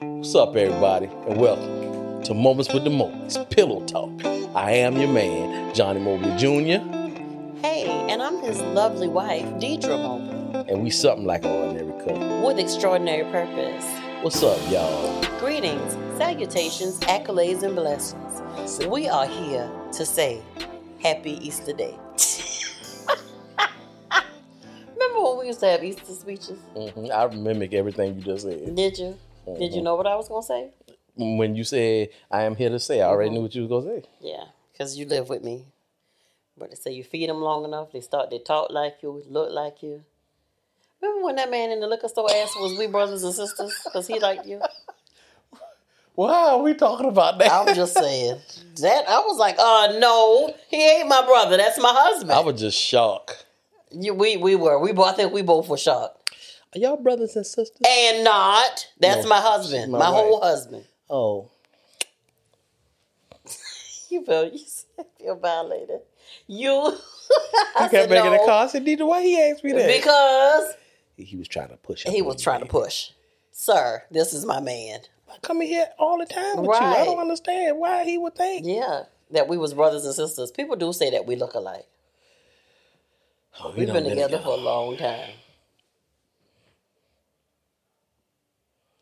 What's up, everybody, and welcome to Moments with the Moments Pillow Talk. I am your man, Johnny Mobley Jr., Hey, and I'm his lovely wife, Deidre Mobley, and we something like an ordinary couple. with extraordinary purpose. What's up, y'all? Greetings, salutations, accolades, and blessings. We are here to say Happy Easter Day. Remember when we used to have Easter speeches? hmm I mimic everything you just said. Did you? Did you know what I was going to say? When you said, I am here to say, I already knew what you was going to say. Yeah, because you live with me. But they say you feed them long enough, they start to talk like you, look like you. Remember when that man in the liquor store asked, was we brothers and sisters? Because he liked you? Why are we talking about that? I'm just saying that I was like, uh no, he ain't my brother. That's my husband. I was just shocked. you, we we were. We both I think we both were shocked. Are y'all brothers and sisters? And not. That's No, my husband. my My, whole husband. Oh, You feel you feel violated. You I you said kept making no, a call. I said, Deidre, why he asked me that? Because he was trying to push. he was on trying to push. Sir, this is my man. I come in here all the time with you. I don't understand why he would think. Yeah. That we was brothers and sisters. People do say that we look alike. Oh, we We've been together for a long time.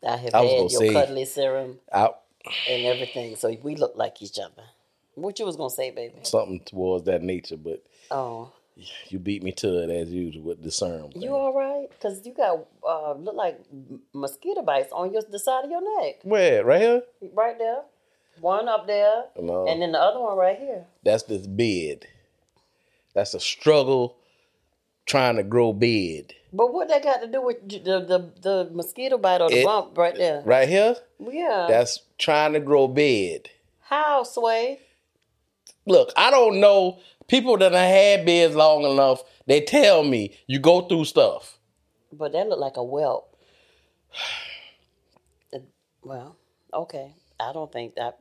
I have I had your say- cuddly serum out and everything, so we look like each other. What you was gonna say, baby? something towards that nature, but Oh, you beat me to it as usual with the serum. thing. you all right? Cause you got uh, look like mosquito bites on your the side of your neck, Where? Right here? right there. One up there, No. and then the other one right here. That's this bed. That's a struggle trying to grow bed. But what that got to do with the the, the mosquito bite or the It- bump right there? Right here? Yeah. That's trying to grow bed. How sway? Look, I don't know. People that have had beds long enough, they tell me you go through stuff. But that looked like a whelp. Well, okay. I don't think that.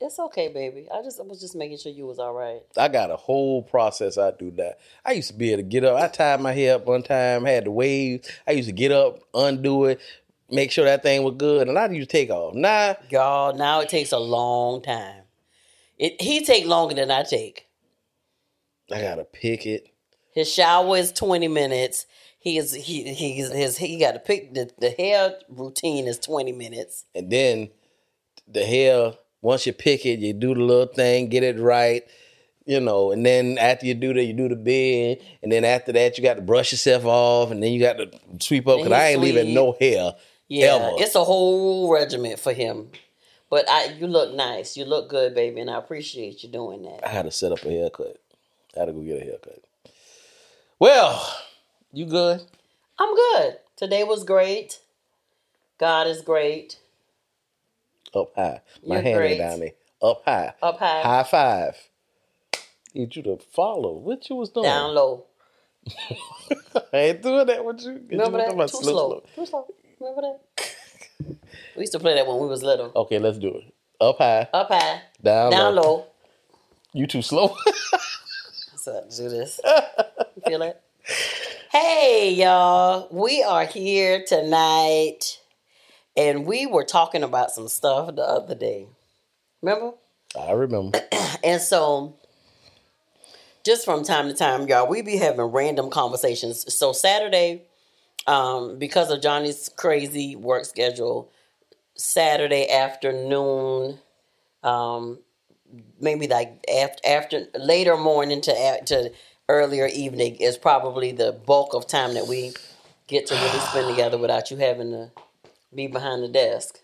It's okay, baby. I just I was just making sure you was all right. I got a whole process I do that. I used to be able to get up. I tied my hair up one time, had the waves. I used to get up, undo it, make sure that thing was good, and I used to take off. Nah, Y'all, now it takes a long time. It he take longer than I take. I gotta pick it. His shower is twenty minutes. He is he he's his he got to pick the, the hair routine is twenty minutes. And then the hair, once you pick it, you do the little thing, get it right, you know, and then after you do that, you do the bed, and then after that, you got to brush yourself off, and then you got to sweep up, because I ain't leaving no hair Yeah, ever. it's a whole regiment for him. But I, you look nice. You look good, baby, and I appreciate you doing that. I had to set up a haircut. I had to go get a haircut. Well, you good? I'm good. Today was great. God is great. Up high. My You're hand great. ain't down there. Up high. Up high. High five. Need you to follow. What you was doing? Down low. I ain't doing that with you. You Remember was that? Too slow. Too slow. Remember that? we used to play that when we was little. Okay, let's do it. Up high, Up high. down, Down low. low. You too slow. So do this. You feel it? Hey y'all. We are here tonight. And we were talking about some stuff the other day. Remember? I remember. And so, just from time to time, y'all, we be having random conversations. So Saturday, um, because of Johnny's crazy work schedule, Saturday afternoon, um, maybe like after after later morning to to earlier evening is probably the bulk of time that we get to really spend together without you having to be behind the desk.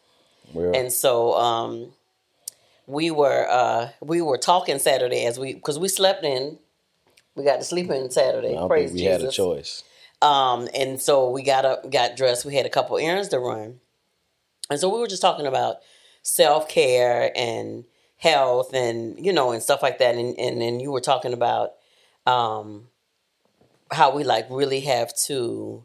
Well, And so um, we were uh, we were talking Saturday as we because we slept in. We got to sleep in Saturday. I Praise we Jesus. had a choice. Um, and so we got up, got dressed. We had a couple errands to run, and so we were just talking about self care and health, and you know, and stuff like that. And and then you were talking about um, how we like really have to.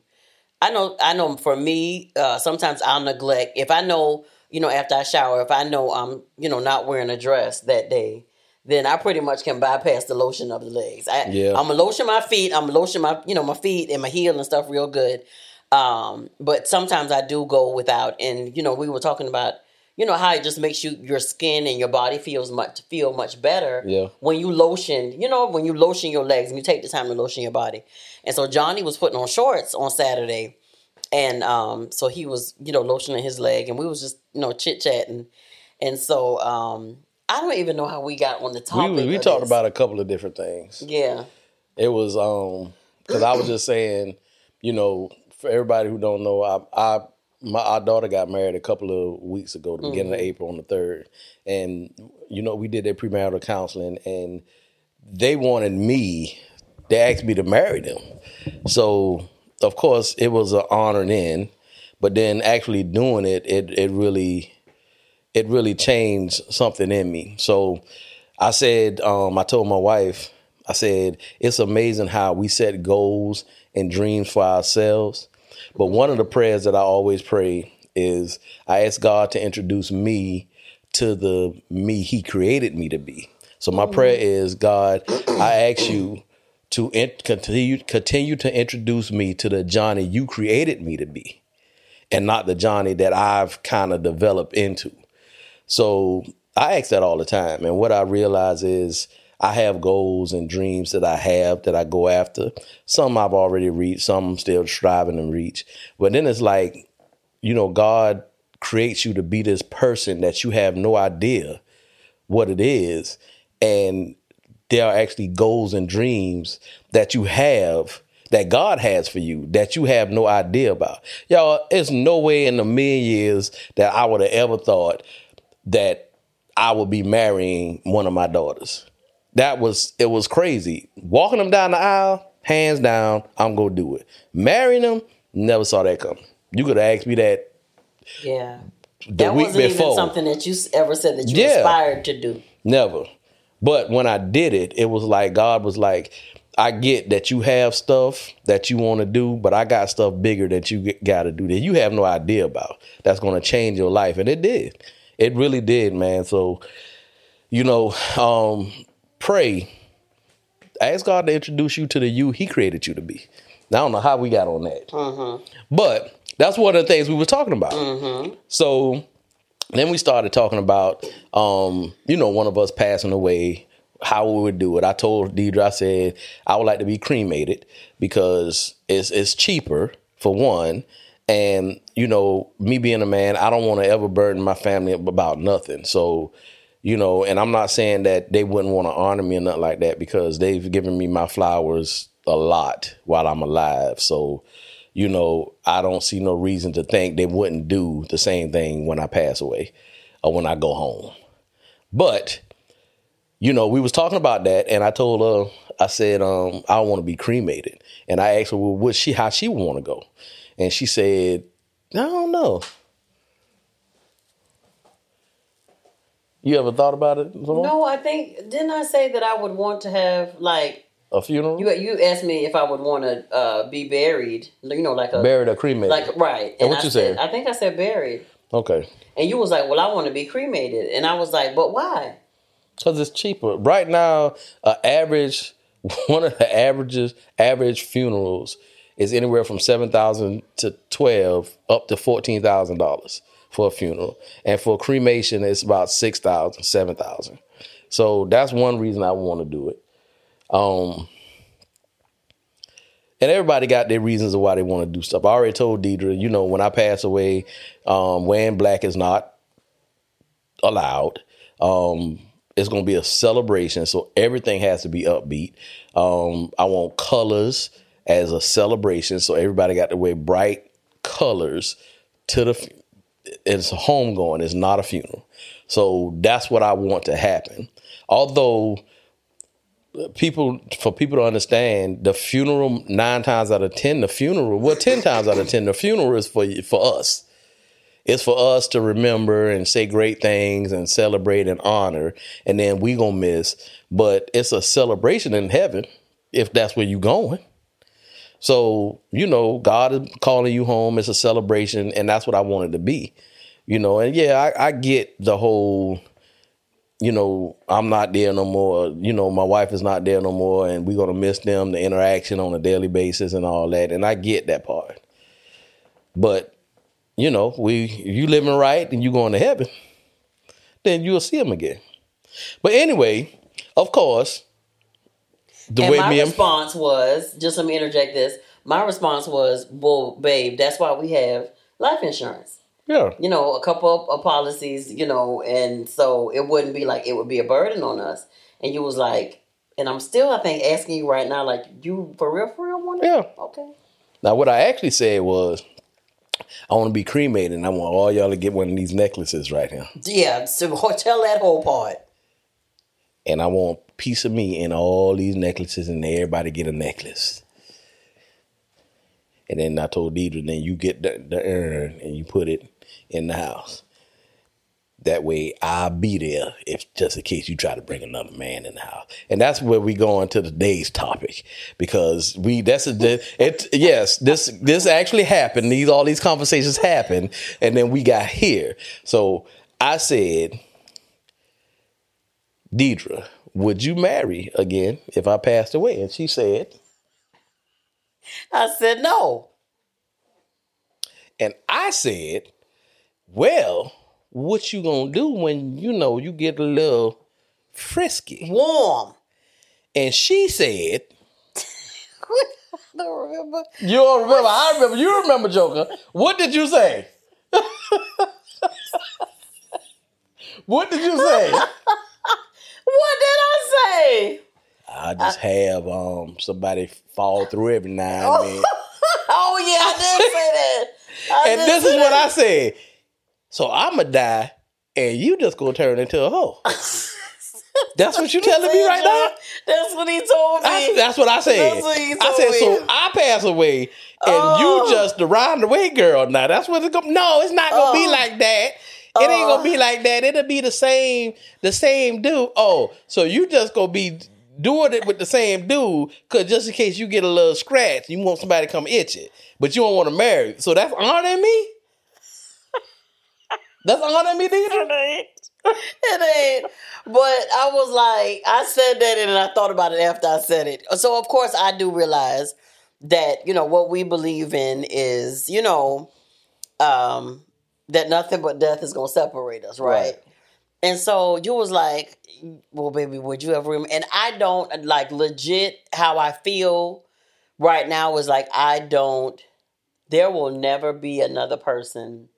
I know, I know. For me, uh, sometimes I'll neglect if I know, you know, after I shower, if I know I'm, you know, not wearing a dress that day, then I pretty much can bypass the lotion of the legs. I, Yeah. I'm gonna lotion my feet. I'm gonna lotion my, you know, my feet and my heel and stuff real good. Um, but sometimes I do go without, and you know, we were talking about you know how it just makes you your skin and your body feels much feel much better Yeah. when you lotion you know when you lotion your legs and you take the time to lotion your body and so johnny was putting on shorts on saturday and um so he was you know lotioning his leg and we was just you know chit chatting and so um i don't even know how we got on the topic we of talked this. about a couple of different things. yeah It was um because I was just saying, you know, for everybody who don't know, I, I my our daughter got married a couple of weeks ago, the beginning of April on the third, and you know we did their premarital counseling, and they wanted me. They asked me to marry them, so of course it was an honor then, but then actually doing it, it it really it really changed something in me. So I said, um, I told my wife, I said, it's amazing how we set goals and dreams for ourselves. But one of the prayers that I always pray is I ask God to introduce me to the me He created me to be. So my prayer is, God, I ask you to in- continue continue to introduce me to the Johnny you created me to be, and not the Johnny that I've kind of developed into. So I ask that all the time. And what I realize is I have goals and dreams that I have that I go after. Some I've already reached, some I'm still striving to reach. But then it's like, you know, God creates you to be this person that you have no idea what it is. And there are actually goals and dreams that you have that God has for you that you have no idea about. Y'all, it's no way in a million years that I would have ever thought that I would be marrying one of my daughters. That was it was crazy. Walking them down the aisle, hands down, I'm gonna do it. Marrying them, never saw that coming. You could have asked me that yeah the that week wasn't before. even something that you ever said that you Yeah. aspired to do Never. But when I did it, it was like God was like, I get that you have stuff that you want to do, but I got stuff bigger that you got to do that you have no idea about. That's going to change your life, and it did. It really did, man. So, you know, um, pray. Ask God to introduce you to the you He created you to be. Now, I don't know how we got on that, but that's one of the things we were talking about. So then we started talking about, um, you know, one of us passing away, how we would do it. I told Deidre, I said, I would like to be cremated because it's it's cheaper for one. And, you know, me being a man, I don't want to ever burden my family about nothing. So, you know, and I'm not saying that they wouldn't want to honor me or nothing like that because they've given me my flowers a lot while I'm alive. So, you know, I don't see no reason to think they wouldn't do the same thing when I pass away or when I go home. But, you know, we was talking about that and I told her, I said, um, I want to be cremated. And I asked her, well, what she how she would want to go? And she said, I don't know. You ever thought about it? No i think didn't i say that i would want to have like A funeral? You you asked me if I would want to uh, be buried, you know, like a Buried or cremated? like right. And what I you said? I think I said buried, okay. and you was like, "Well, I want to be cremated," and I was like, "But why?" Because it's cheaper. Right now, an average, one of the averages, average funerals is anywhere from seven thousand to twelve, up to fourteen thousand dollars for a funeral, and for cremation, it's about six thousand, seven thousand. So that's one reason I want to do it. Um, and everybody got their reasons of why they want to do stuff. I already told Deidre, you know, when I pass away, um, wearing black is not allowed. Um, it's going to be a celebration, so everything has to be upbeat. Um, I want colors as a celebration, so everybody got to wear bright colors to the. fu- It's a homegoing. It's not a funeral, so that's what I want to happen. Although people, for people to understand, the funeral nine times out of ten, the funeral, well, ten times out of ten, the funeral is for for us. It's for us to remember and say great things and celebrate and honor and then we gonna miss. But it's a celebration in heaven if that's where you going. So you know god is calling you home. It's a celebration and that's what i wanted to be. You know and yeah i, I get the whole you know i'm not there no more you know my wife is not there no more and we're gonna miss them the interaction on a daily basis and all that and i get that part But you know, we if you living right and you going to heaven, then you'll see them again. But anyway, of course, the and way my me and response was, just let me interject this. My response was, well, babe, that's why we have life insurance. Yeah, You know, a couple of policies, you know, and so it wouldn't be like it would be a burden on us. And you was like, and I'm still, I think, asking you right now, like, you for real, for real want it? Yeah. Okay. Now, what I actually said was, I want to be cremated, and I want all y'all to get one of these necklaces right here, Yeah. So tell that whole part. and I want a piece of me in all these necklaces, and everybody get a necklace. And then I told Deidre, then you get the, the urn and you put it in the house. That way, I'll be there if just in case you try to bring another man in the house. And that's where we go into today's topic because we that's a it yes this this actually happened. These all these conversations happened, and then we got here. So I said, Deidre, would you marry again if I passed away? And she said, I said no. and I said, well, what you gonna do when you know you get a little frisky? Warm. And she said, I don't remember. You don't remember? I remember. You remember, Joker. What did you say? what did you say? What did I say? I just have um somebody fall through every now and then. Oh yeah, I did say that. I and this is what. I said. So I'ma die and you just gonna turn into a hoe. That's what you telling me right now? That's what he told me. That's, that's what I said. That's what he I said, me. so I pass away and Oh. you just the round away girl now. That's what it's to No, it's not going to be Oh. like that. It ain't Oh. gonna be oh. like that. It'll be the same, the same dude. Oh, so you just gonna be doing it with the same dude, cause just in case you get a little scratch, you want somebody to come itch it, but you don't want to marry. So that's honoring me. That's honoring me, Deidre. it ain't. It ain't. But I was like, I said that and I thought about it after I said it. So of course I do realize that, you know, what we believe in is, you know, um, that nothing but death is gonna separate us, right? Right. And so you was like, Well, baby, would you ever and I don't like legit how I feel right now is like I don't there will never be another person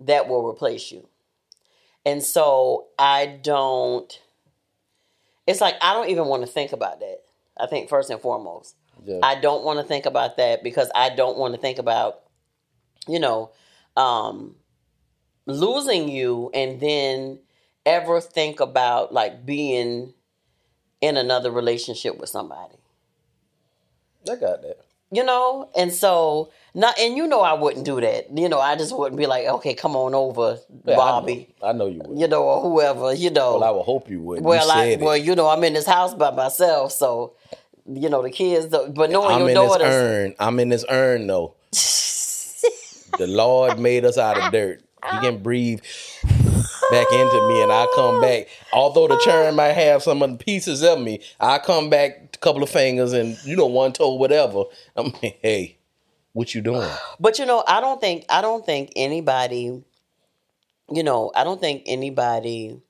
that will replace you. And so I don't, it's like I don't even want to think about that. I think first and foremost, Yeah. I don't want to think about that because I don't want to think about, you know, um, losing you and then ever think about like being in another relationship with somebody I got that. you know and so not and you know i wouldn't do that you know i just wouldn't be like okay come on over Yeah, I know. bobby I know, you would. you know or whoever you know Well, I would hope you would. well you i it. well you know i'm in this house by myself so you know the kids don't- but knowing I'm your in daughters this urn. I'm in this urn though. the Lord made us out of dirt. He can breathe back into me, and I come back. Although the churn might have some of the pieces of me, I come back a couple of fingers and you know one toe, whatever. I'm like, hey, what you doing? But you know, I don't think I don't think anybody, you know, I don't think anybody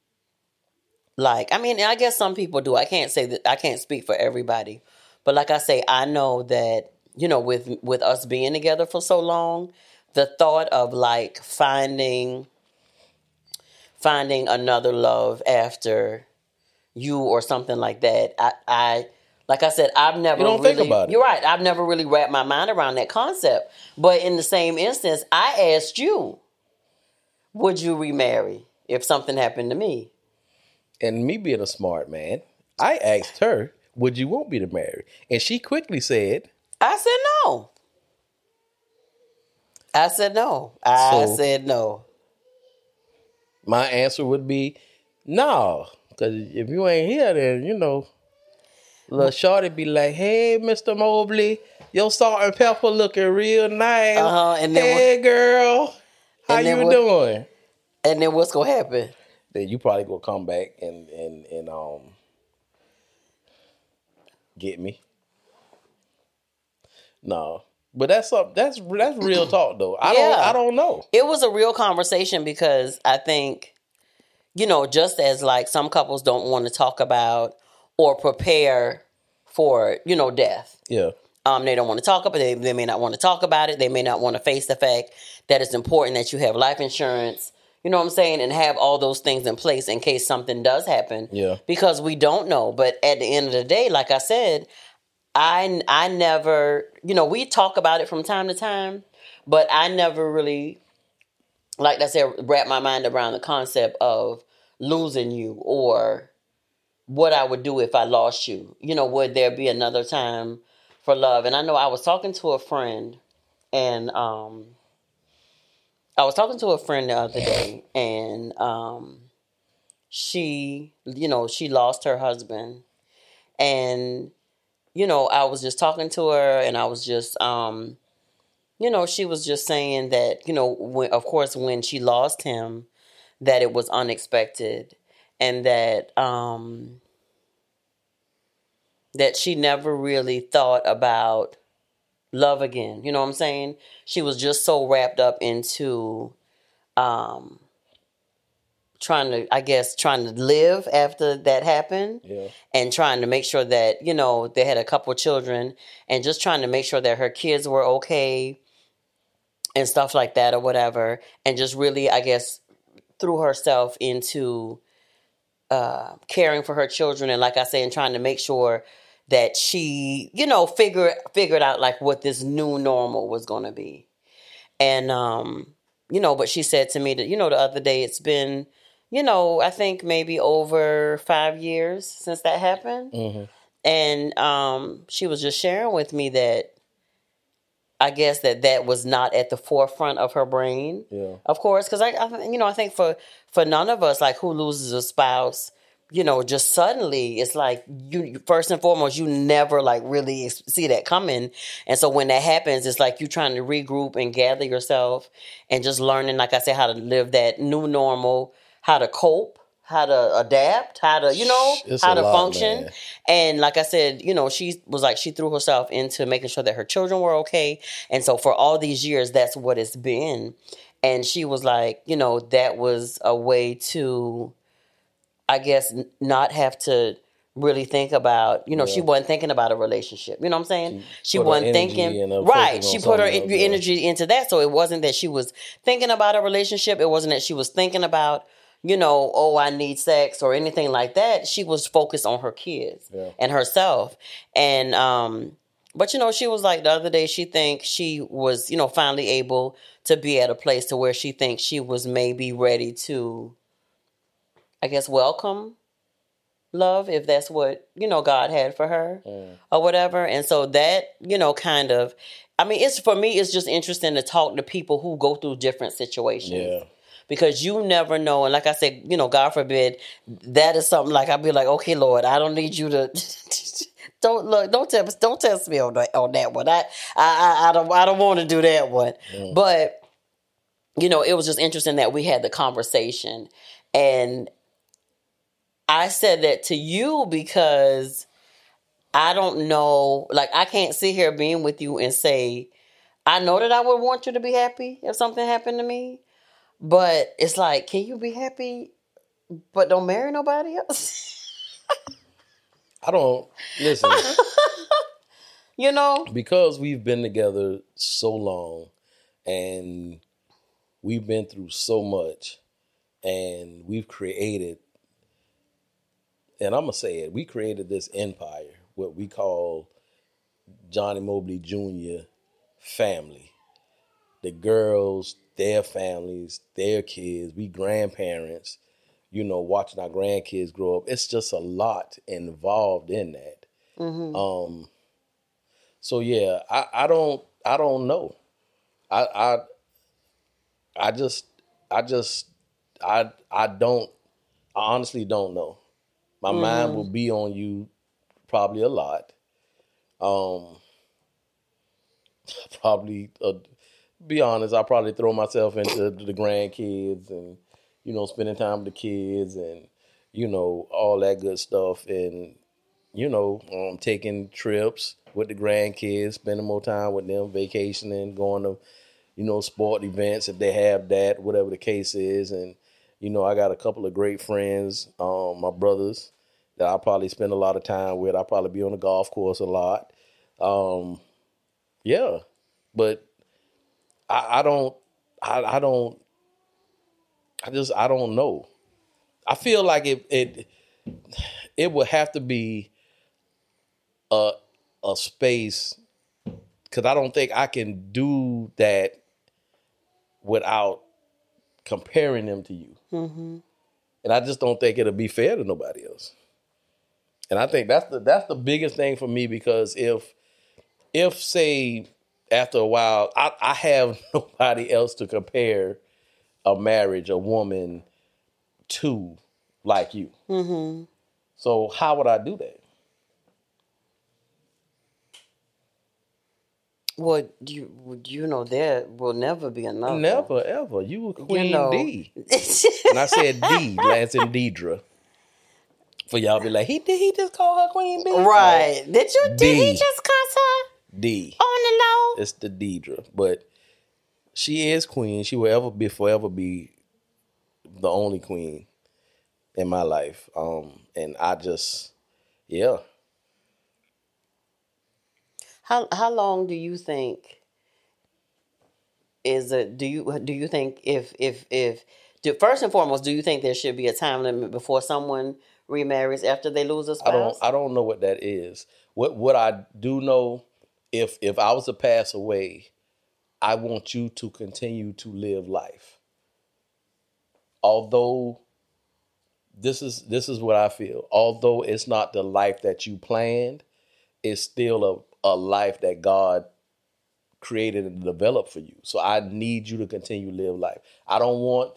like I mean, I guess some people do. I can't say that I can't speak for everybody. But like I say, I know that, you know, with with us being together for so long, the thought of like finding finding another love after you or something like that, I I like I said, I've never You don't really, think about it. You're right. I've never really wrapped my mind around that concept. But in the same instance, I asked you, would you remarry if something happened to me? And me being a smart man, I asked her, would you want me to marry? And she quickly said, I said no. I said no. I So- said no. my answer would be no. Because if you ain't here, then, you know, little shorty be like, hey, Mr. Mobley, your salt and pepper looking real nice. Uh-huh, and then hey, girl, how you what- doing? And then what's gonna happen? Then you probably gonna come back and, and, and um get me. No. But that's up. That's that's real talk though. I Yeah. don't. I don't know. it was a real conversation because I think, you know, just as like some couples don't want to talk about or prepare for, you know, death. Yeah. Um, they don't want to talk about it. They, they may not want to talk about it. They may not want to face the fact that it's important that you have life insurance. You know what I'm saying? And have all those things in place in case something does happen. Yeah. Because we don't know. But at the end of the day, like I said, I I never, you know, we talk about it from time to time, but I never really, like I said, wrap my mind around the concept of losing you or what I would do if I lost you. You know, would there be another time for love? And I know I was talking to a friend, and um, I was talking to a friend the other day, and um, she, you know, she lost her husband, and you know, I was just talking to her, and I was just, um, you know, she was just saying that, you know, when, of course, when she lost him, that it was unexpected, and that um, that she never really thought about love again. You know what I'm saying? She was just so wrapped up into um trying to I guess trying to live after that happened Yeah. and trying to make sure that, you know, they had a couple children and just trying to make sure that her kids were okay and stuff like that or whatever and just really I guess threw herself into uh, caring for her children and like I say and trying to make sure that she you know figure figured out like what this new normal was going to be. And um you know but she said to me that you know the other day it's been you know I think maybe over 5 years since that happened. Hmm and um she was just sharing with me that I guess that that was not at the forefront of her brain Yeah. of course because I, I you know i think for for none of us like who loses a spouse you know just suddenly it's like you first and foremost you never like really see that coming and so when that happens it's like you trying to regroup and gather yourself and just learning like i said how to live that new normal how to cope how to adapt how to you know It's how to lot, function man. and like I said, you know, she was like she threw herself into making sure that her children were okay. And so for all these years, that's what it's been. And she was like, you know, that was a way to, I guess, n- not have to really think about, you know, she wasn't thinking about a relationship. You know what I'm saying? She, her wasn't thinking, right. She put her yeah. energy into that. So it wasn't that she was thinking about a relationship. It wasn't that she was thinking about, you know, oh, I need sex or anything like that. She was focused on her kids Yeah. and herself. And um but you know, she was like the other day she thinks she was, you know, finally able to be at a place to where she thinks she was maybe ready to I guess welcome love if that's what, you know, God had for her Mm. or whatever. And so that, you know, kind of I mean, it's for me it's just interesting to talk to people who go through different situations Yeah. Because you never know. And like I said, you know, God forbid, that is something like I'd be like, okay, Lord, I don't need you to. Don't look. Don't test. Don't test me on that on that one. I I I, I don't I don't want to do that one. But you know, it was just interesting that we had the conversation, and I said that to you because I don't know. Like I can't sit here being with you and say I know that I would want you to be happy if something happened to me. But it's like, can you be happy but don't marry nobody else? I don't listen you know? because we've been together so long, and we've been through so much, and we've created. And I'm gonna say it. We created this empire, what we call Johnny Mobley Jr. family. The girls, their families, their kids, we grandparents, you know, watching our grandkids grow up. It's just a lot involved in that. Mm-hmm. Um so yeah, I, I don't I don't know. I I I just I just I I don't I honestly don't know. My mind will be on you probably a lot. Um probably uh, be honest, I probably throw myself into the grandkids and you know spending time with the kids and you know all that good stuff and you know um taking trips with the grandkids, spending more time with them, vacationing, going to, you know, sport events if they have that, whatever the case is. And, you know, I got a couple of great friends, um, my brothers that I probably spend a lot of time with. I'll probably be on the golf course a lot. Um, yeah. But I, I don't I, I don't I just I don't know. I feel like it it it would have to be a a space because I don't think I can do that without comparing them to you. Mm-hmm. And I just don't think it'll be fair to nobody else. And I think that's the that's the biggest thing for me because if if say after a while I, I have nobody else to compare a marriage, a woman to like you. Mm-hmm. So how would I do that? Well, you would you know there will never be another. Never ever. You were Queen know. D. And I said D, Lance and Deidre. For y'all be like, he did he just call her Queen B? right? Did you? Did he just cuss her D. on the low? It's the Deidre. But she is queen. She will ever be forever be the only queen in my life. Um, and I just yeah. How how long do you think is it? Do you do you think if if if do, first and foremost, do you think there should be a time limit before someone remarries after they lose a spouse? I don't I don't know what that is. What what I do know, if if I was to pass away, I want you to continue to live life. Although this is this is what I feel. Although it's not the life that you planned, it's still a, a life that God created and developed for you. So I need you to continue to live life. I don't want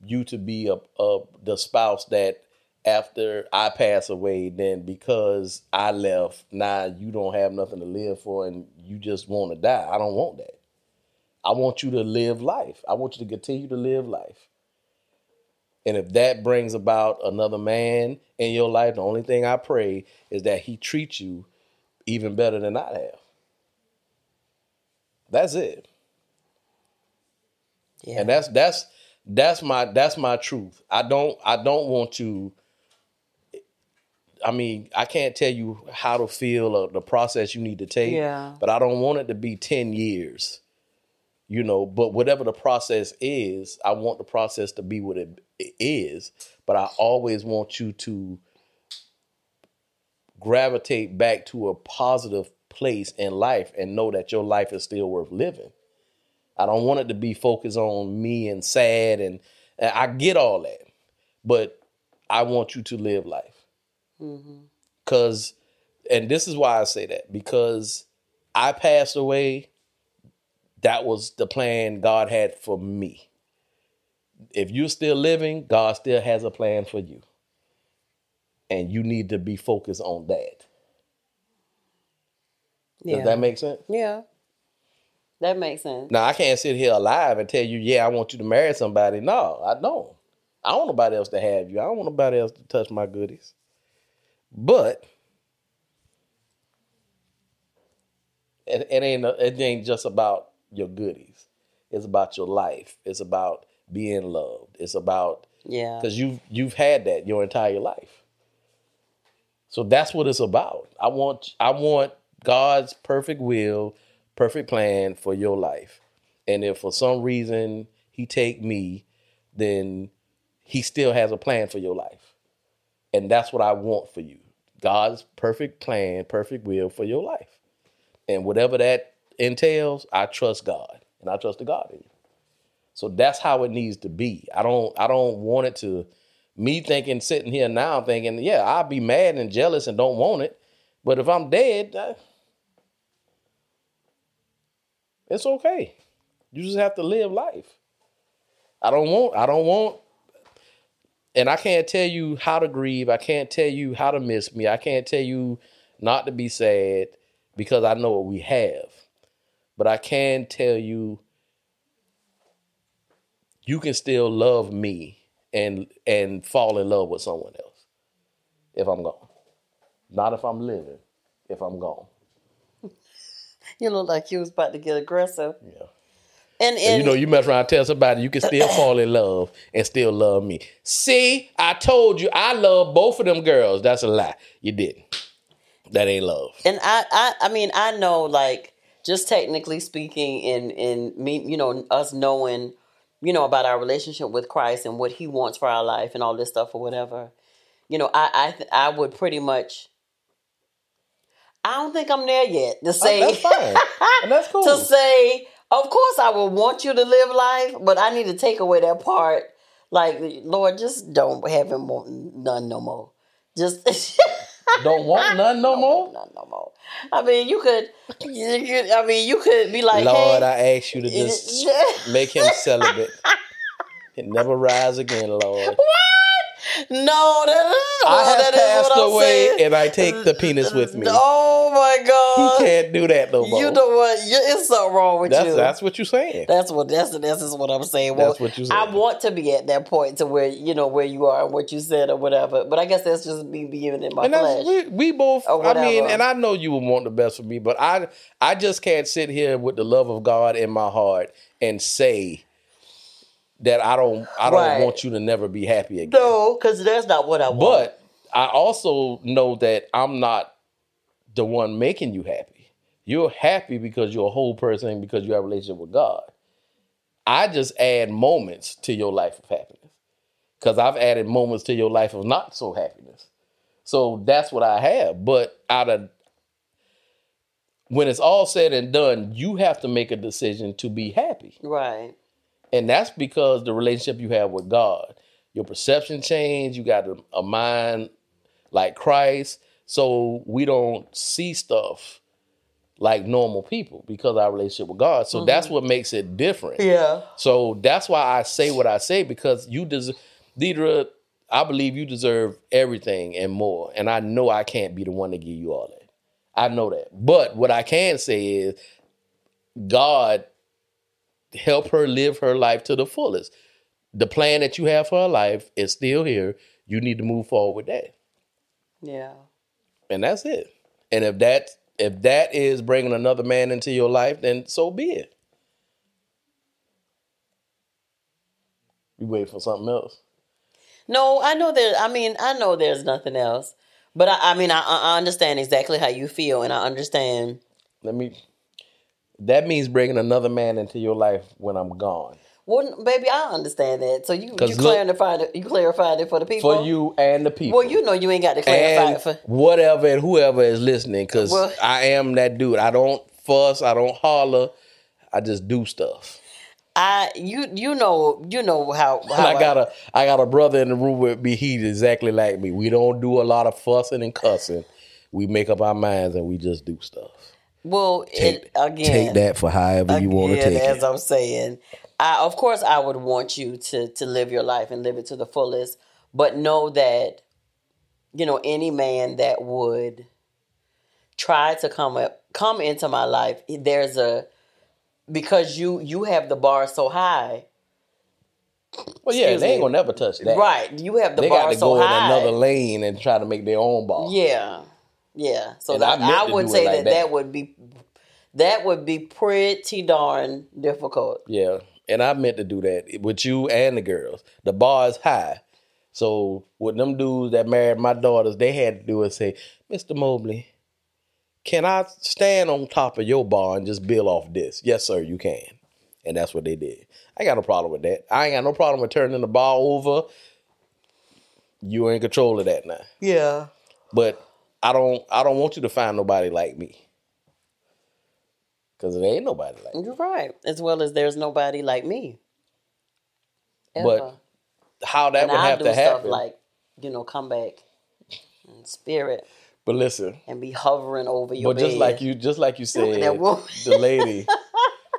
you to be a, a the spouse that after I pass away, then because I left, now you don't have nothing to live for and you just want to die. I don't want that. I want you to live life. I want you to continue to live life. And if that brings about another man in your life, the only thing I pray is that he treats you even better than I have. That's it. Yeah. And that's that's that's my that's my truth. I don't I don't want to I mean, I can't tell you how to feel or the process you need to take. Yeah. But I don't want it to be 10 years. You know, but whatever the process is, I want the process to be what it is. But I always want you to gravitate back to a positive place in life and know that your life is still worth living. I don't want it to be focused on me and sad and, and I get all that. But I want you to live life. Cause and this is why I say that, because I passed away, that was the plan God had for me. If you're still living, God still has a plan for you. And you need to be focused on that. yeah. Does that make sense? yeah. That makes sense. Now I can't sit here alive and tell you, yeah, I want you to marry somebody. No, I don't. I don't want nobody else to have you. I don't want nobody else to touch my goodies. But it, it ain't it ain't just about your goodies. It's about your life. It's about being loved. It's about Yeah. because you've you've had that your entire life. So that's what it's about. I want I want God's perfect will, perfect plan for your life. And if for some reason he take me, then he still has a plan for your life. And that's what I want for you. God's perfect plan, perfect will for your life. And whatever that entails, I trust God. And I trust the God in you. So that's how it needs to be. I don't I don't want it to me thinking sitting here now thinking, yeah, I'll be mad and jealous and don't want it. But if I'm dead, uh, it's okay. You just have to live life. I don't want I don't want and I can't tell you how to grieve. I can't tell you how to miss me. I can't tell you not to be sad because I know what we have. But I can tell you you can still love me and and fall in love with someone else if I'm gone. Not if I'm living, if I'm gone. You look like you was about to get aggressive. Yeah. And, And you know, you mess around and tell somebody you can still fall in love and still love me. See, I told you I love both of them girls. That's a lie. You didn't. That ain't love. and I, I I mean I know like just technically speaking in in me you know us knowing you know about our relationship with Christ and what he wants for our life and all this stuff or whatever you know I I I would pretty much I don't think I'm there yet to say Oh, that's fine. And that's cool. to say of course I would want you to live life but I need to take away that part like Lord just don't have him want none no more just Don't want none no more. no, no more. I mean, you could, you could. I mean, you could be like, Lord, hey, I ask you to just make him celibate and never rise again, Lord. No, that is, I have that passed what away and I take the penis with me. Oh my god, He can't do that no more. You know what? You, it's something wrong with that's you. that's what you're saying. That's what that's that's is what I'm saying. Well, That's what you said. I want to be at that point to where you know where you are and what you said or whatever. But I guess that's just me being in my and flesh. we, we both I mean, and I know you would want the best for me, but I I just can't sit here with the love of God in my heart and say that I don't I don't Right. want you to never be happy again. No, because that's not what I want. But I also know that I'm not the one making you happy. You're happy because you're a whole person because you have a relationship with God. I just add moments to your life of happiness because I've added moments to your life of not so happiness. So that's what I have. But out of when it's all said and done, you have to make a decision to be happy. right. And that's because the relationship you have with God, your perception changed. You got a, a mind like Christ. So we don't see stuff like normal people because of our relationship with God. So that's mm-hmm. what makes it different. Yeah. So that's why I say what I say because you deserve, Deidre, I believe you deserve everything and more. And I know I can't be the one to give you all that. I know that. But what I can say is God help her live her life to the fullest. The plan that you have for her life is still here. You need to move forward with that. Yeah. And that's it. And if that if that is bringing another man into your life, then so be it. You wait for something else. No, I know there. I mean, I know there's nothing else. But I, I mean, I, I understand exactly how you feel, and I understand. Let me. That means bringing another man into your life when I'm gone. Well, baby, I understand that. So you you look- clarified it. You clarified it for the people. For you and the people. Well, you know you ain't got to clarify and it for. whatever and whoever is listening, because Well- I am that dude. I don't fuss. I don't holler. I just do stuff. I you you know you know how, how I got a I got a brother in the room with me. He's exactly like me. We don't do a lot of fussing and cussing. We make up our minds and we just do stuff. Well Take, it, again take that for however you want to take as it. As I'm saying, I, of course, I would want you to to live your life and live it to the fullest. But know that, you know, any man that would try to come up, come into my life, there's a because you you have the bar so high, Well, yeah, excuse they ain't me. gonna never touch that. right? You have the They bar got to so go in high. another lane and try to make their own ball. Yeah, yeah. So And I I, would say like that, that. that would be that would be pretty darn difficult. Yeah, and I meant to do that with you and the girls. The bar is high, so with them dudes that married my daughters, they had to do is say, "Mr. Mobley, can I stand on top of your bar and just bill off this?" Yes, sir, you can, and that's what they did. I got no problem with that. I ain't got no problem with turning the bar over. You in control of that now, Yeah. but I don't. I don't want you to find nobody like me. Cause there ain't nobody like me. You're right. As well as there's nobody like me. Ever. But how that and would I'll have do to stuff happen. like, you know, come back in spirit but listen, and be hovering over your But just bed. like you, just like you said, the lady,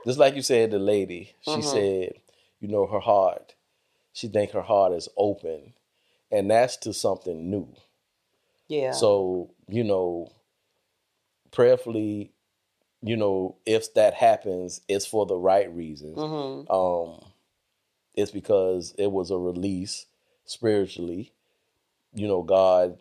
just like you said, the lady, she Mm-hmm. said, you know, her heart, she think her heart is open, and that's to something new. Yeah. So you know, prayerfully, you know, if that happens, it's for the right reasons. hmm Um, it's because it was a release spiritually. You know, God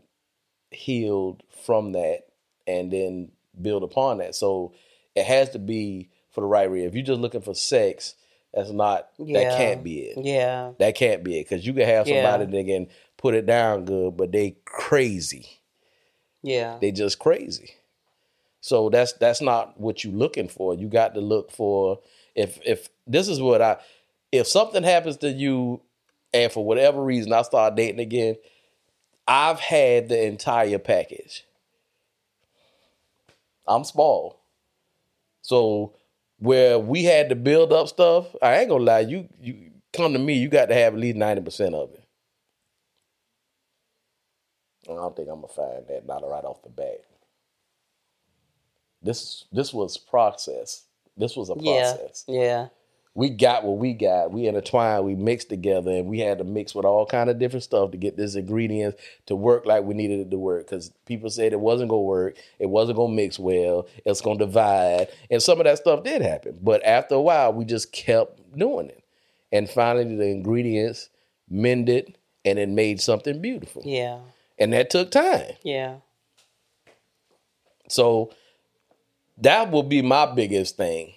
healed from that and then build upon that. So it has to be for the right reason. If you're just looking for sex, that's not Yeah. that can't be it. Yeah. That can't be it because you can have somebody that can put it down good, but they crazy. Yeah. They just crazy. So that's that's not what you're looking for. You got to look for if if this is what I if something happens to you and for whatever reason I start dating again, I've had the entire package. I'm small. So where we had to build up stuff, I ain't gonna lie, you you come to me, you got to have at least 90% of it. I don't think I'm gonna find that not right off the bat. This this was process. This was a Yeah. process. Yeah. We got what we got. We intertwined. We mixed together, and we had to mix with all kind of different stuff to get this ingredients to work like we needed it to work. Because people said it wasn't gonna work. It wasn't gonna mix well. It's gonna divide, and some of that stuff did happen. But after a while, we just kept doing it, and finally, the ingredients mended, and it made something beautiful. Yeah. And that took time. Yeah. So that will be my biggest thing.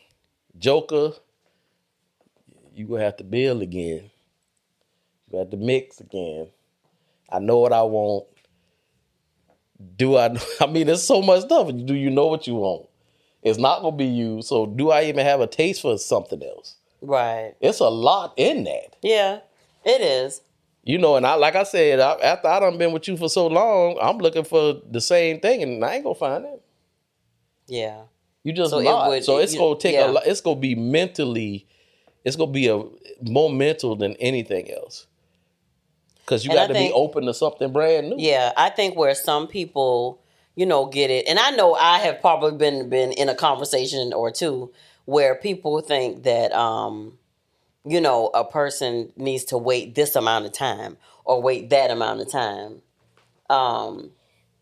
Joker, you gonna have to build again. You have to mix again. I know what I want. Do I? I mean, there's so much stuff. Do you know what you want? It's not gonna be you. So do I even have a taste for something else? Right. It's a lot in that. Yeah. It is. You know, and I like I said, I, after I done been with you for so long, I'm looking for the same thing, and I ain't gonna find it. Yeah. You just So it would- so it's you- gonna take yeah. a lot. It's gonna be mentally. It's gonna be a more mental than anything else. Because you got to be open to something brand new. Yeah, I think where some people, you know, get it, and I know I have probably been been in a conversation or two where people think that, um, you know, a person needs to wait this amount of time or wait that amount of time. Um,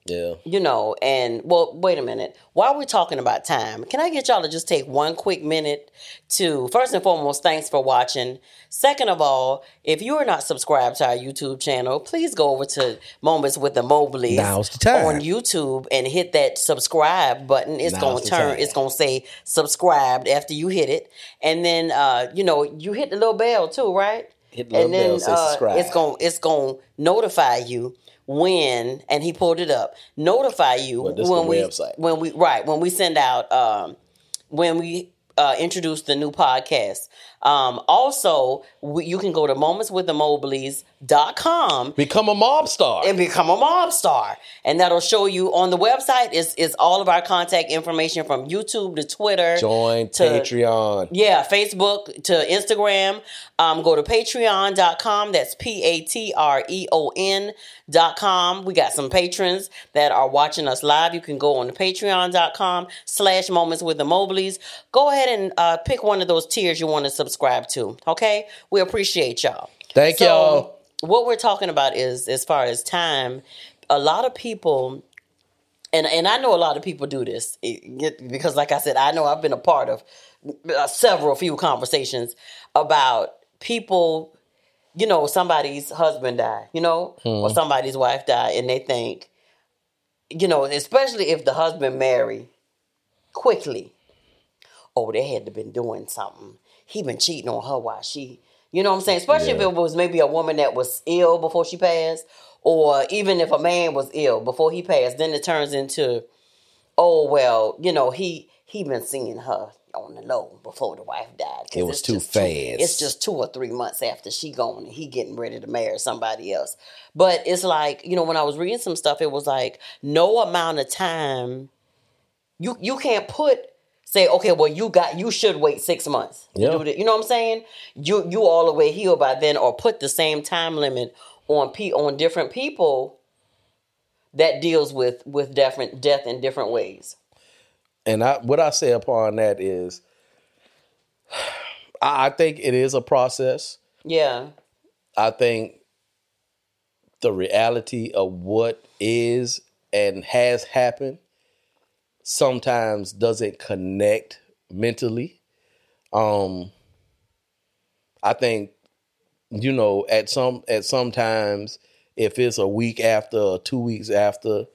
Yeah. you know, and well, wait a minute. While we're talking about time, can I get y'all to just take one quick minute to first and foremost, thanks for watching. Second of all, if you are not subscribed to our YouTube channel, please go over to Moments with the Mobleys Now's the time. on YouTube and hit that subscribe button. It's Now's gonna turn. It's gonna say subscribed after you hit it, and then uh, you know you hit the little bell too, right? Hit the little and then bell, say uh, subscribe. it's gonna it's gonna notify you when and he pulled it up notify you Well, when we website. when we right when we send out um when we uh, introduce the new podcast um also we, you can go to momentswiththemobleys.com Become a mob star. and become a mob star. And that'll show you on the website is is all of our contact information from YouTube to Twitter. Join to- Patreon. Yeah, Facebook to Instagram. Um, go to patreon.com. That's P A T R E O N dot com. We got some patrons that are watching us live. You can go on to patreon.com slash moments with the Mobleys. Go ahead and uh, pick one of those tiers you want to subscribe to. Okay? We appreciate y'all. Thank So, y'all. What we're talking about is as far as time, a lot of people and and I know a lot of people do this because, like I said, I know I've been a part of uh, several few conversations about people. You know, somebody's husband died, you know, or somebody's wife died, and they think, you know, especially if the husband married quickly. Oh, they had to been doing something. He been cheating on her while she, you know what I'm saying? Especially if it was maybe a woman that was ill before she passed, or even if a man was ill before he passed, then it turns into, oh well, you know, he he been seeing her on the low before the wife died. It was too fast. it's just two or three months after she gone and he getting ready to marry somebody else. But it's like, you know, when I was reading some stuff, it was like no amount of time you you can't put say, okay, well you got you should wait six months. to Yeah. You know what I'm saying? You you all the way healed by then, or put the same time limit on pe on different people that deals with with different death in different ways. And I, what I say upon that is, I, I think it is a process. Yeah. I think the reality of what is and has happened sometimes doesn't connect mentally. Um I think you know at some at some times if it's a week after or two weeks after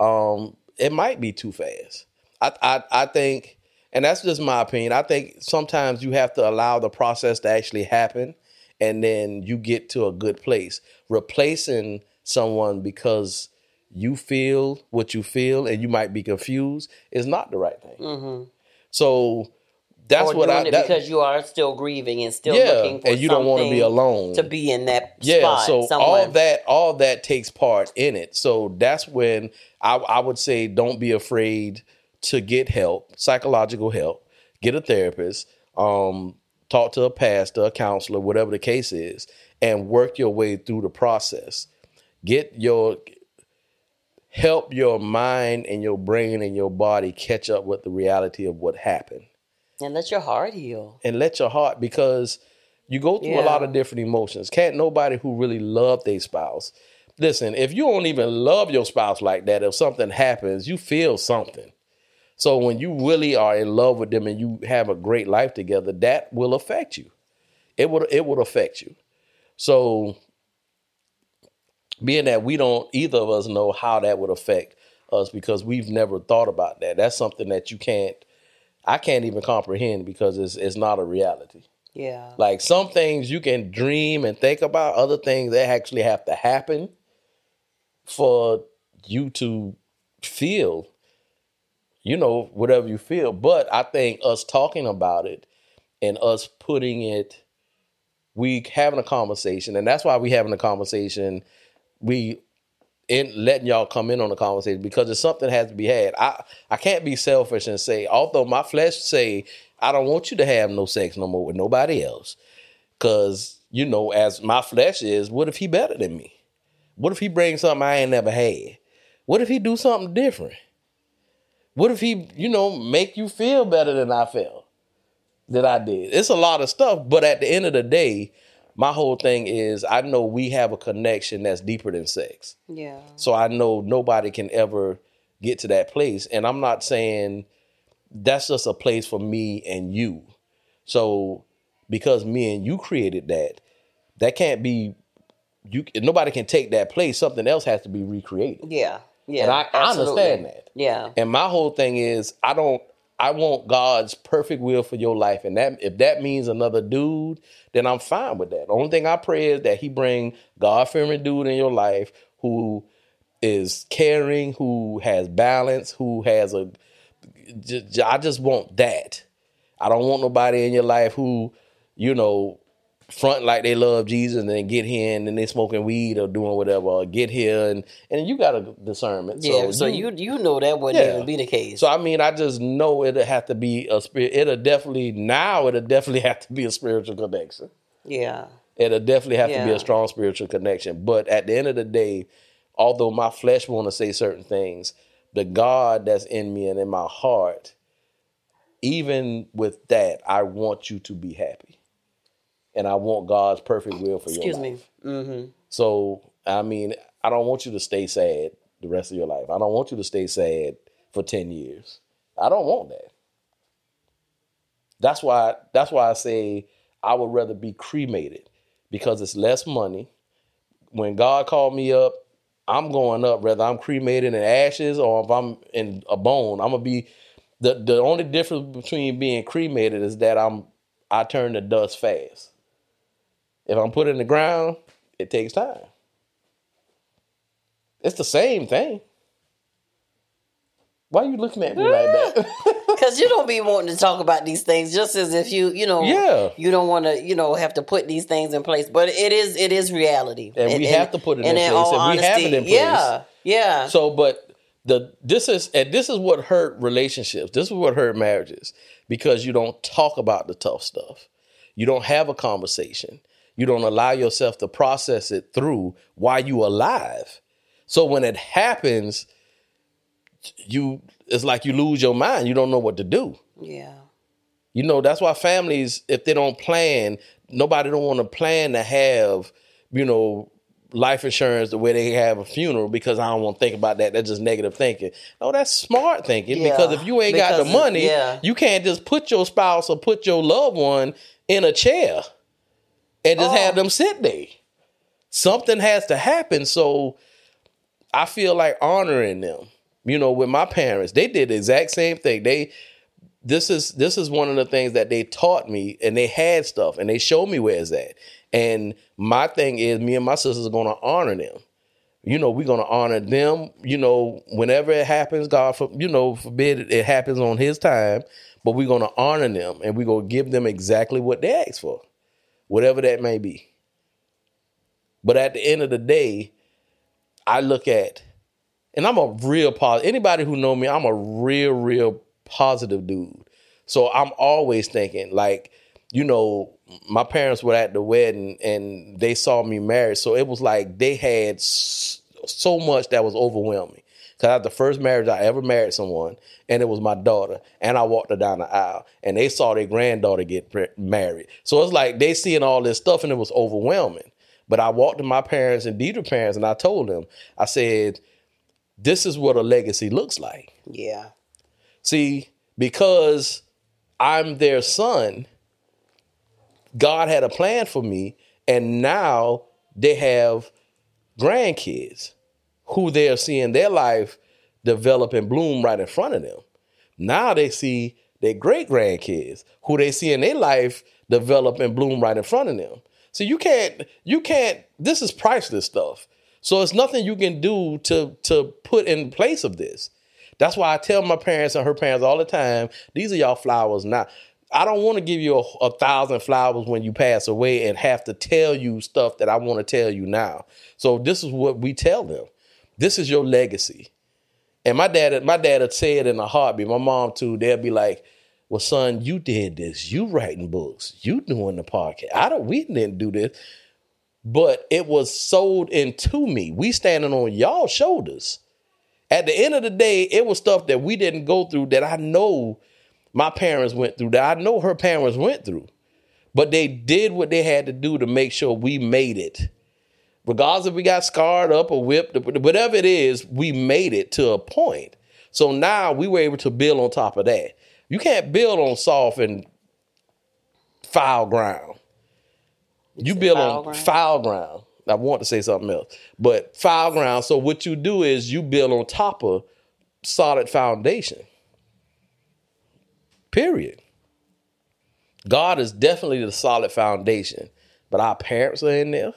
um it might be too fast. I I I think And that's just my opinion. I think sometimes you have to allow the process to actually happen and then you get to a good place. Replacing someone because you feel what you feel and you might be confused is not the right thing. So that's or what doing I that, because you are still grieving and still Yeah, looking for and you don't wanna be alone. to be in that yeah spot. so somewhere. all that all that takes part in it so that's when I, I would say don't be afraid to get help psychological help get a therapist um talk to a pastor a counselor whatever the case is and work your way through the process get your help your mind and your brain and your body catch up with the reality of what happened and let your heart heal. and let your heart because you go through a lot of different emotions. Can't nobody who really love their spouse. Listen, if you don't even love your spouse like that, if something happens, you feel something. So when you really are in love with them and you have a great life together, that will affect you. It would it would affect you. So being that we don't either of us know how that would affect us because we've never thought about that. That's something that you can't I can't even comprehend because it's it's not a reality. Yeah. Like some things you can dream and think about, other things that actually have to happen for you to feel, you know, whatever you feel. But I think us talking about it and us putting it, we having a conversation, and that's why we having a conversation. We in letting y'all come in on the conversation because if something has to be had. I I can't be selfish and say, although my flesh say I don't want you to have no sex no more with nobody else, because you know, as my flesh is, what if he better than me? What if he brings something I ain't never had? What if he do something different? What if he, you know, make you feel better than I felt that I did? It's a lot of stuff, but at the end of the day, my whole thing is I know we have a connection that's deeper than sex. Yeah. So I know nobody can ever get to that place. And I'm not saying that's just a place for me and you. So because me and you created that, that can't be you nobody can take that place. Something else has to be recreated. Yeah. Yeah. And I, I understand that. Yeah. And my whole thing is I don't I want God's perfect will for your life. And that if that means another dude, then I'm fine with that. The only thing I pray is that he bring God fearing dude in your life who is caring, who has balance, who has a I just want that. I don't want nobody in your life who, you know, front like they love Jesus and then get here and then they smoking weed or doing whatever, or get here and and you got a discernment. Yeah. So, you, you know that wouldn't Yeah. even be the case. so I mean, I just know it'll have to be a spirit. It'll definitely now. It'll definitely have to be a spiritual connection. yeah. It'll definitely have to be a strong spiritual connection. But at the end of the day, although my flesh want to say certain things, the God that's in me and in my heart, even with that, I want you to be happy, and I want God's perfect will for Excuse your me. life. Mm-hmm. So I mean, I don't want you to stay sad the rest of your life. I don't want you to stay sad for 10 years. I don't want that. That's why that's why I say I would rather be cremated because it's less money. When God called me up, I'm going up whether I'm cremated in ashes or if I'm in a bone. I'm gonna be the the only difference between being cremated is that I'm I turn to dust fast. If I'm put in the ground, it takes time. It's the same thing. Why are you looking at me like that? Mm. Because you don't be wanting to talk about these things just as if you, you know, Yeah. you don't want to, you know, have to put these things in place. But it is, it is reality, And we have to put it in place, and we have it in place. Yeah, yeah, so, but the this is and this is what hurt relationships. This is what hurt marriages because you don't talk about the tough stuff. You don't have a conversation. You don't allow yourself to process it through while you alive. So when it happens, you it's like you lose your mind. You don't know what to do. yeah, You know, that's why families, if they don't plan, nobody don't want to plan to have, you know, life insurance the way they have a funeral because I don't want to think about that. That's just negative thinking. No, that's smart thinking Yeah, because if you ain't got the money, yeah. you can't just put your spouse or put your loved one in a chair and just Oh. have them sit there. Something has to happen. So I feel like honoring them. You know, with my parents, they did the exact same thing. They this is this is one of the things that they taught me and they had stuff and they showed me where it's at. And my thing is me and my sisters are gonna honor them. You know, we're gonna honor them, you know, whenever it happens, God for you know, forbid it happens on his time, but we're gonna honor them and we're gonna give them exactly what they asked for, whatever that may be. But at the end of the day, I look at, and I'm a real positive. Anybody who know me, I'm a real, real positive dude. So I'm always thinking, like, you know, my parents were at the wedding and they saw me married. So it was like they had so much that was overwhelming. Cause I was the first marriage I ever married someone, and it was my daughter, and I walked her down the aisle, and they saw their granddaughter get pre- married. So it's like they seeing all this stuff, and it was overwhelming. But I walked to my parents and Deidre parents, and I told them, I said, "This is what a legacy looks like." Yeah. See, because I'm their son, God had a plan for me, and now they have grandkids who they are seeing their life develop and bloom right in front of them. Now they see their great grandkids who they see in their life develop and bloom right in front of them. So you can't, you can't, this is priceless stuff. So it's nothing you can do to to put in place of this. That's why I tell my parents and her parents all the time, these are y'all flowers now. I don't want to give you a, a, thousand flowers when you pass away and have to tell you stuff that I want to tell you now. So this is what we tell them. This is your legacy. And my dad, my dad would say it in a heartbeat. My mom too. They'll be like, "Well, son, you did this. You writing books. You doing the podcast. I don't. We didn't do this, but it was sold into me. We standing on y'all shoulders. At the end of the day, it was stuff that we didn't go through that I know my parents went through, that I know her parents went through. But they did what they had to do to make sure we made it. Regardless if we got scarred up or whipped, whatever it is, we made it to a point. So now we were able to build on top of that. You can't build on soft and foul ground. You, build on ground? foul ground. I want to say something else, but foul ground. So what you do is you build on top of solid foundation. Period. God is definitely the solid foundation, but our parents are in there,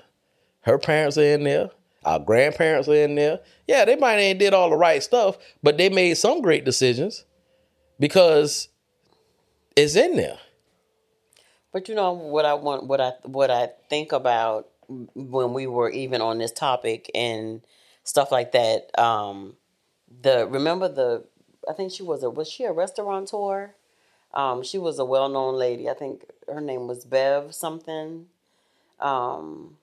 her parents are in there, our grandparents are in there. Yeah, they might ain't did all the right stuff, but they made some great decisions because it's in there. But you know what I want, what I what I think about when we were even on this topic and stuff like that. Um, the remember the I think she was a was she a restaurateur? Um, she was a well known lady. I think her name was Bev something. Um,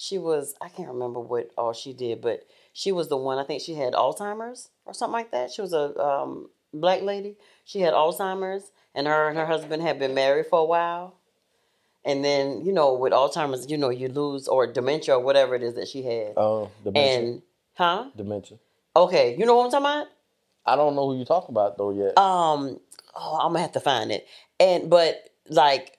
she was I can't remember what all she did, but she was the one. I think she had Alzheimer's or something like that. She was a um, black lady. She had Alzheimer's, and her and her husband had been married for a while. And then, you know, with Alzheimer's, you know, you lose or dementia or whatever it is that she had. Oh, dementia. And huh? Dementia. Okay, you know what I'm talking about? I don't know who you talking about though yet. Um, oh, I'm gonna have to find it. And but like,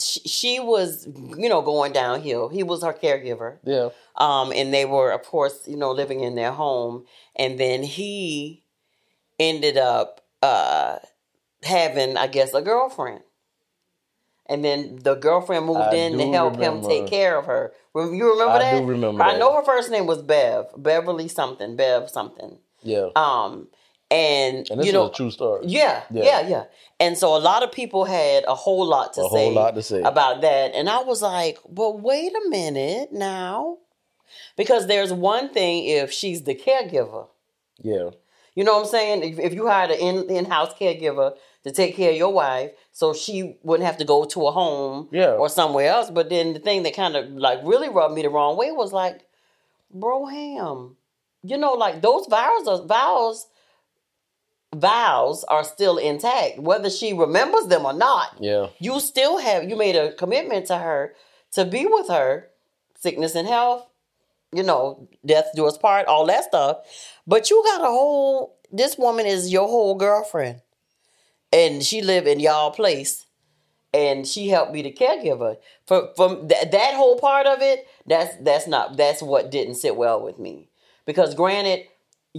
she, she was, you know, going downhill. He was her caregiver. Yeah. Um, and they were, of course, you know, living in their home. And then he ended up uh having, I guess, a girlfriend and then the girlfriend moved I in to help remember. him take care of her. You remember I that? I do remember. I know her first name was Bev, Beverly something, Bev something. Yeah. Um, and, and you know, a true story. Yeah, yeah, yeah, yeah, And so a lot of people had a whole lot to a say, whole lot to say about that, and I was like, "Well, wait a minute now," because there's one thing if she's the caregiver. Yeah. You know what I'm saying? If, if you hired an in in house caregiver to take care of your wife, so she wouldn't have to go to a home yeah. or somewhere else. But then the thing that kind of like really rubbed me the wrong way was like, bro, ham, you know, like those vows are vows. Vows are still intact, whether she remembers them or not. Yeah, you still have you made a commitment to her to be with her, sickness and health, you know, death do us part, all that stuff. But you got a whole. This woman is your whole girlfriend and she lived in y'all place and she helped be the caregiver for from th- that whole part of it that's that's not that's what didn't sit well with me because granted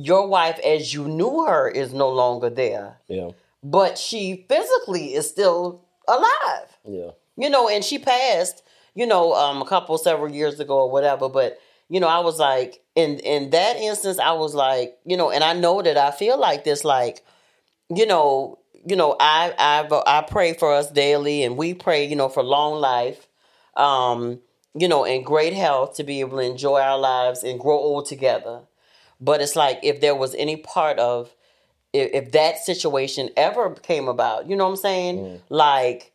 your wife as you knew her is no longer there yeah but she physically is still alive. Yeah. You know, and she passed, you know, um, a couple several years ago or whatever. But you know, I was like, in in that instance, I was like, you know, and I know that I feel like this, like, you know, you know, I I I pray for us daily, and we pray, you know, for long life, um, you know, and great health to be able to enjoy our lives and grow old together. But it's like if there was any part of if, if that situation ever came about, you know what I'm saying? Mm. Like,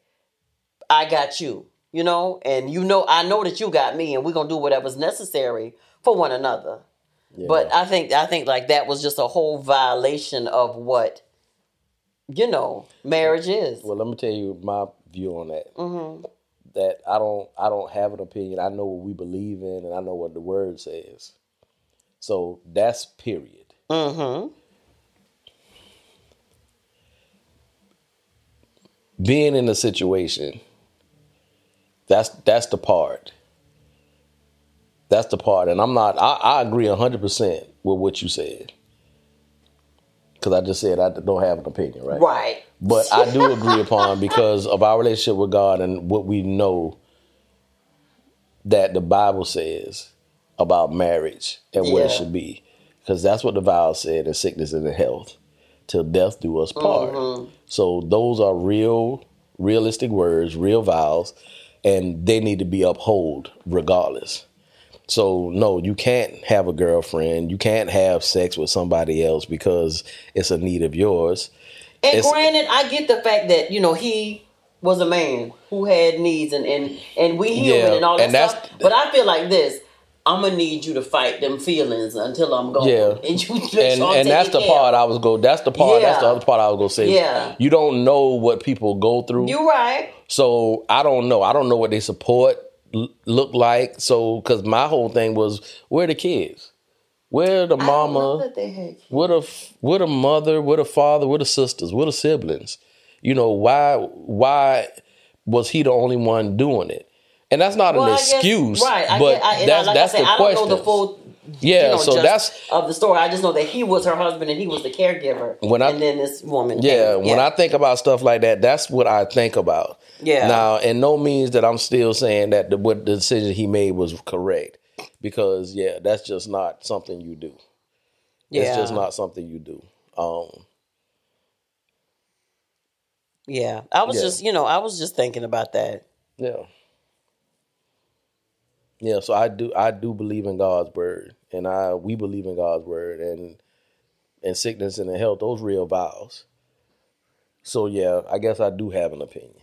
I got you, you know, and you know, I know that you got me, and we're gonna do whatever's necessary for one another. Yeah. But I think I think like that was just a whole violation of what you know marriage is. Well, let me tell you my view on that. Mm-hmm. That I don't I don't have an opinion. I know what we believe in, and I know what the word says. So that's period. Mm-hmm. Being in a situation, that's that's the part. That's the part, and I'm not. I, I agree hundred percent with what you said. Because I just said I don't have an opinion, right? Right. But I do agree upon because of our relationship with God and what we know that the Bible says about marriage and what it should be. Because that's what the vow said in sickness and in health. Till death do us part. Mm-hmm. So those are real, realistic words, real vows, and they need to be upheld regardless. So no, you can't have a girlfriend. You can't have sex with somebody else because it's a need of yours. And It's- granted, I get the fact that you know he was a man who had needs, and and and we human Yeah, and all that and stuff. But I feel like this. I'm gonna need you to fight them feelings until I'm gone. Yeah. and you and sure and that's the care part. I was go. That's the part. That's the other part I was gonna say. Yeah. you don't know what people go through, You right. so I don't know. I don't know what they support l- look like. So because my whole thing was where the kids, where the mama, that they had kids. where the f- where the mother, where the father, where the sisters, where the siblings. You know why? Why was he the only one doing it? And that's not Well, an guess- excuse, right? I but I, that's like that's I said, the I question. don't know the full. Yeah, you know, so that's of the story. I just know that he was her husband and he was the caregiver. When I- and then this woman. Yeah, came. when I think about stuff like that, that's what I think about. Yeah. Now, in no means that I'm still saying that the what the decision he made was correct, because yeah, that's just not something you do. yeah, It's just not something you do. Um, Yeah, I was Yeah. just you know I was just thinking about that. yeah, yeah. So I do, I do believe in God's word, and I we believe in God's word, and and sickness and in health, those real vows. So yeah, I guess I do have an opinion.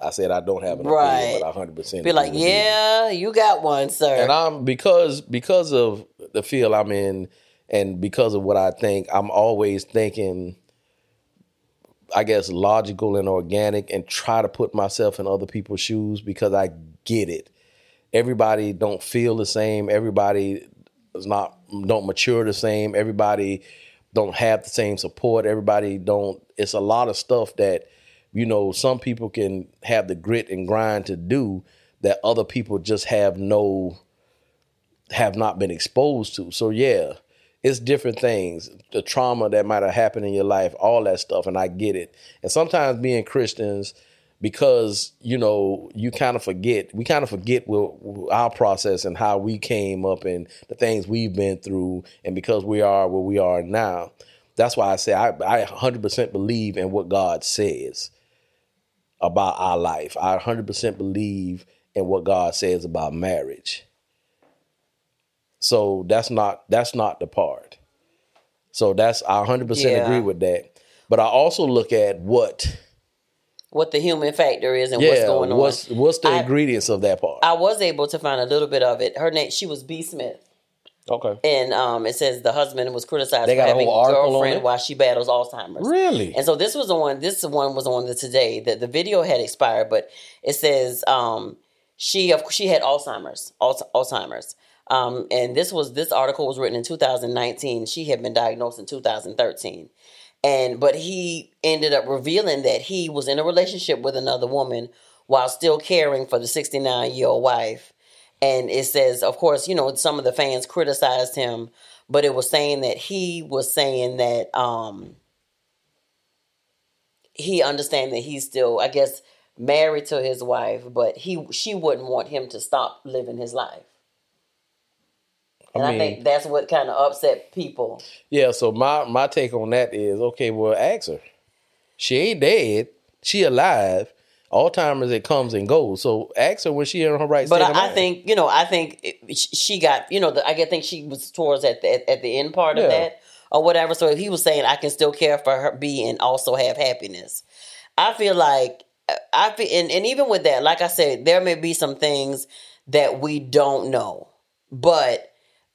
I said I don't have an Right. opinion, but I hundred percent Be like, yeah, you got one, sir. and I'm because because of the field I'm in and because of what I think, I'm always thinking I guess logical and organic and try to put myself in other people's shoes because I get it. Everybody don't feel the same, everybody is not don't mature the same, everybody don't have the same support, everybody don't it's a lot of stuff that you know some people can have the grit and grind to do that other people just have no have not been exposed to. So yeah, it's different things. The trauma that might have happened in your life, all that stuff, and I get it. And sometimes being Christians, because you know you kind of forget, we kind of forget our process and how we came up and the things we've been through, and because we are where we are now. That's why I say I, I 100% believe in what God says about our life. I 100% believe in what God says about marriage. So that's not that's not the part. So that's I 100% Yeah. agree with that. But I also look at what what the human factor is and yeah, what's going on. what's what's the I- ingredients of that part? I was able to find a little bit of it. Her name, she was B. Smith. okay. And um, it says the husband was criticized They for having a girlfriend while she battles Alzheimer's. Really? And so this was the one. This one was on the today. that the video had expired, but it says um, she of she had Alzheimer's. Al- Alzheimer's. Um, and this was this article was written in 2019. She had been diagnosed in 2013. And but he ended up revealing that he was in a relationship with another woman while still caring for the 69 year old wife. And it says, of course, you know, some of the fans criticized him, but it was saying that he was saying that um he understand that he's still, I guess, married to his wife, but he she wouldn't want him to stop living his life. And I, mean- think that's what kind of upset people. Yeah, so my my take on that is okay. Well, ask her. She ain't dead. She alive. Alzheimer's it comes and goes. So ask her when she in her right But I, I think you know, I think it, she got you know, the, I think she was towards at the at, at the end part of that or whatever. So if he was saying I can still care for her, be and also have happiness, I feel like uh, I feel and, and even with that, like I said, there may be some things that we don't know, but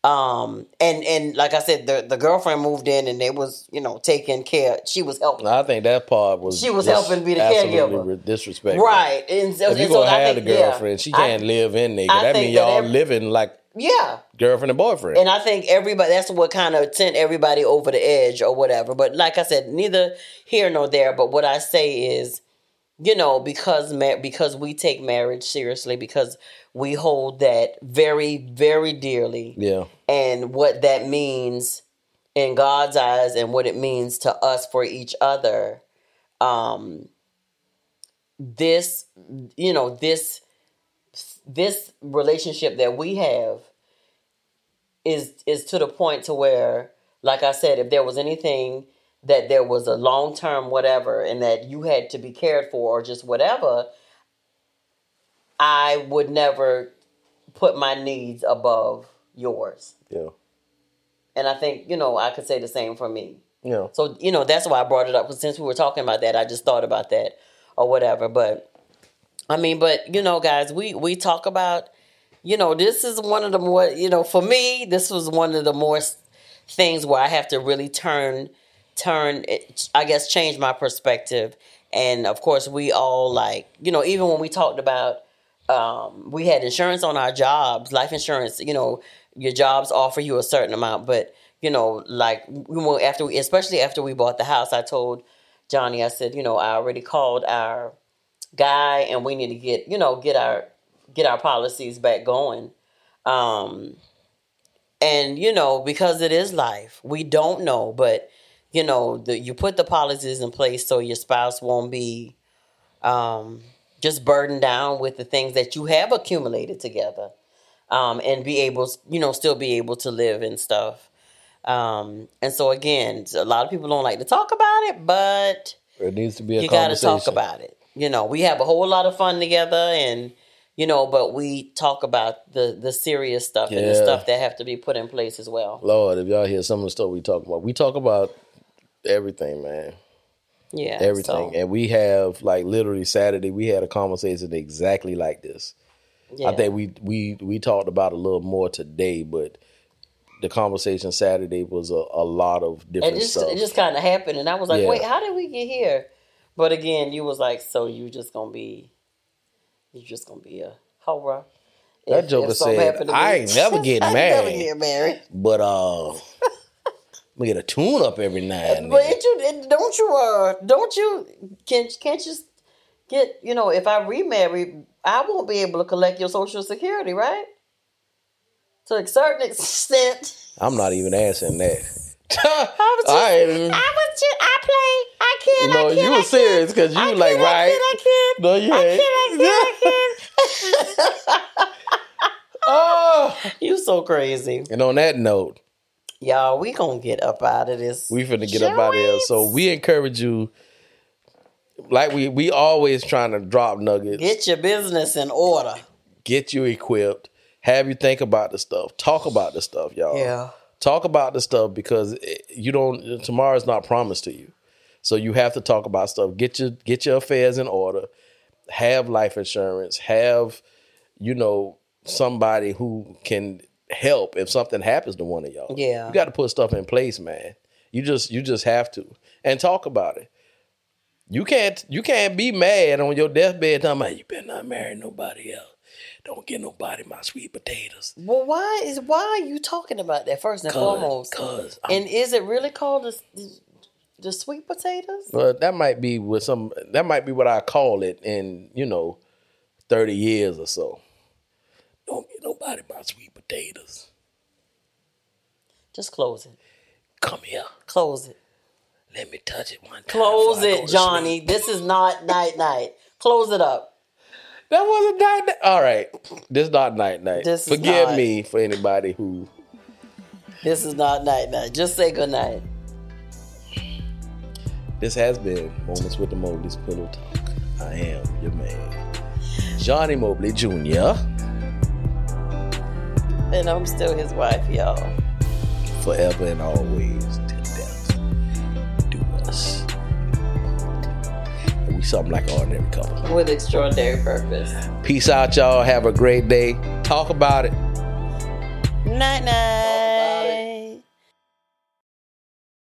um and and like I said, the the girlfriend moved in and they was you know taking care. She was helping. I think that part was She was helping be the caregiver. re- disrespectful. Right, and so, If you and so gonna I have think, the yeah, girlfriend, she can't live in there. That think mean y'all every- living like yeah, girlfriend and boyfriend. And I think everybody that's what kind of sent everybody over the edge or whatever. But like I said, neither here nor there. But what I say is, you know, because ma- because we take marriage seriously, because we hold that very very dearly, yeah, and what that means in God's eyes, and what it means to us for each other. Um, this, you know, this this relationship that we have is is to the point to where like i said if there was anything that there was a long term whatever and that you had to be cared for or just whatever i would never put my needs above yours yeah, and i think you know i could say the same for me yeah. so you know that's why I brought it up because since we were talking about that, I just thought about that or whatever. But I mean, but you know, guys, we we talk about you know this is one of the more you know for me this was one of the more things where I have to really turn turn it, I guess change my perspective. And of course, we all like you know even when we talked about um, we had insurance on our jobs, life insurance. You know, your jobs offer you a certain amount, but you know, like we went after, we, especially after we bought the house, I told Johnny, I said, you know, I already called our guy, and we need to get, you know, get our get our policies back going. Um, and you know, because it is life, we don't know, but you know, the, you put the policies in place so your spouse won't be um, just burdened down with the things that you have accumulated together, um, and be able, you know, still be able to live and stuff. Um, and so again, a lot of people don't like to talk about it, but It needs to be a you got to talk about it. You know, we have a whole lot of fun together, and you know, but we talk about the the serious stuff and the stuff that have to be put in place as well. Lord, if y'all hear some of the stuff we talk about, we talk about everything, man. Yeah, Everything. so, And we have like literally Saturday, we had a conversation exactly like this. yeah. I think we we we talked about a little more today, but the conversation Saturday was a, a lot of different it just stuff. it just kind of happened, and I was like, Yeah. wait, how did we get here? But again, you was like, so you just gonna be, you just gonna be a horror. That if- joker if said, "I me." ain't never getting I never married." get married. but uh we get a tune up every night. But then. it, you it, don't you uh don't you can can't you get you know if I remarry I won't be able to collect your social security right to a certain extent. I'm not even answering that. I was just, I I, was just I play I can't No, I can't you were serious because you I like can't, I right. can't, I can't. No, you I ain't. can't, I can't, I can't. Oh. You so crazy, And on that note, y'all. We gonna get up out of this. we finna get up out of here. So we encourage you, like we we always trying to drop nuggets, get, your business in order. Get you equipped, have you think about the stuff, talk about the stuff, y'all. Yeah. Talk about the stuff because it- you don't. Tomorrow's not promised to you, so you have to talk about stuff. Get your get your affairs in order. Have life insurance. Have you know somebody who can help if something happens to one of y'all. Yeah. you got to put stuff in place, man. You just you just have to and talk about it. You can't you can't be mad on your deathbed talking about you better not marry nobody else. Don't get nobody my sweet potatoes. Well, why is why are you talking about that first and Cause- foremost? cause I'm- and is it really called the, the sweet potatoes? Well, that might be with some. That might be what I call it in you know, thirty years or so. Don't get nobody my sweet potatoes. Just close it. Come here, Close it. Let me touch it one time. Close before I go it, Johnny. sleep. This is not night night. Close it up. That wasn't night night. All right. This is not night night. This Forgive not. me for anybody who This is not night night. Just say good night. this has been Moments with the Mobleys Pillow Talk. I am your man. Johnny Mobley Jr. And I'm still his wife, y'all. Forever and always till death do us. And we something like an ordinary couple. With extraordinary purpose. Peace out, y'all. Have a great day. Talk about it. Night night.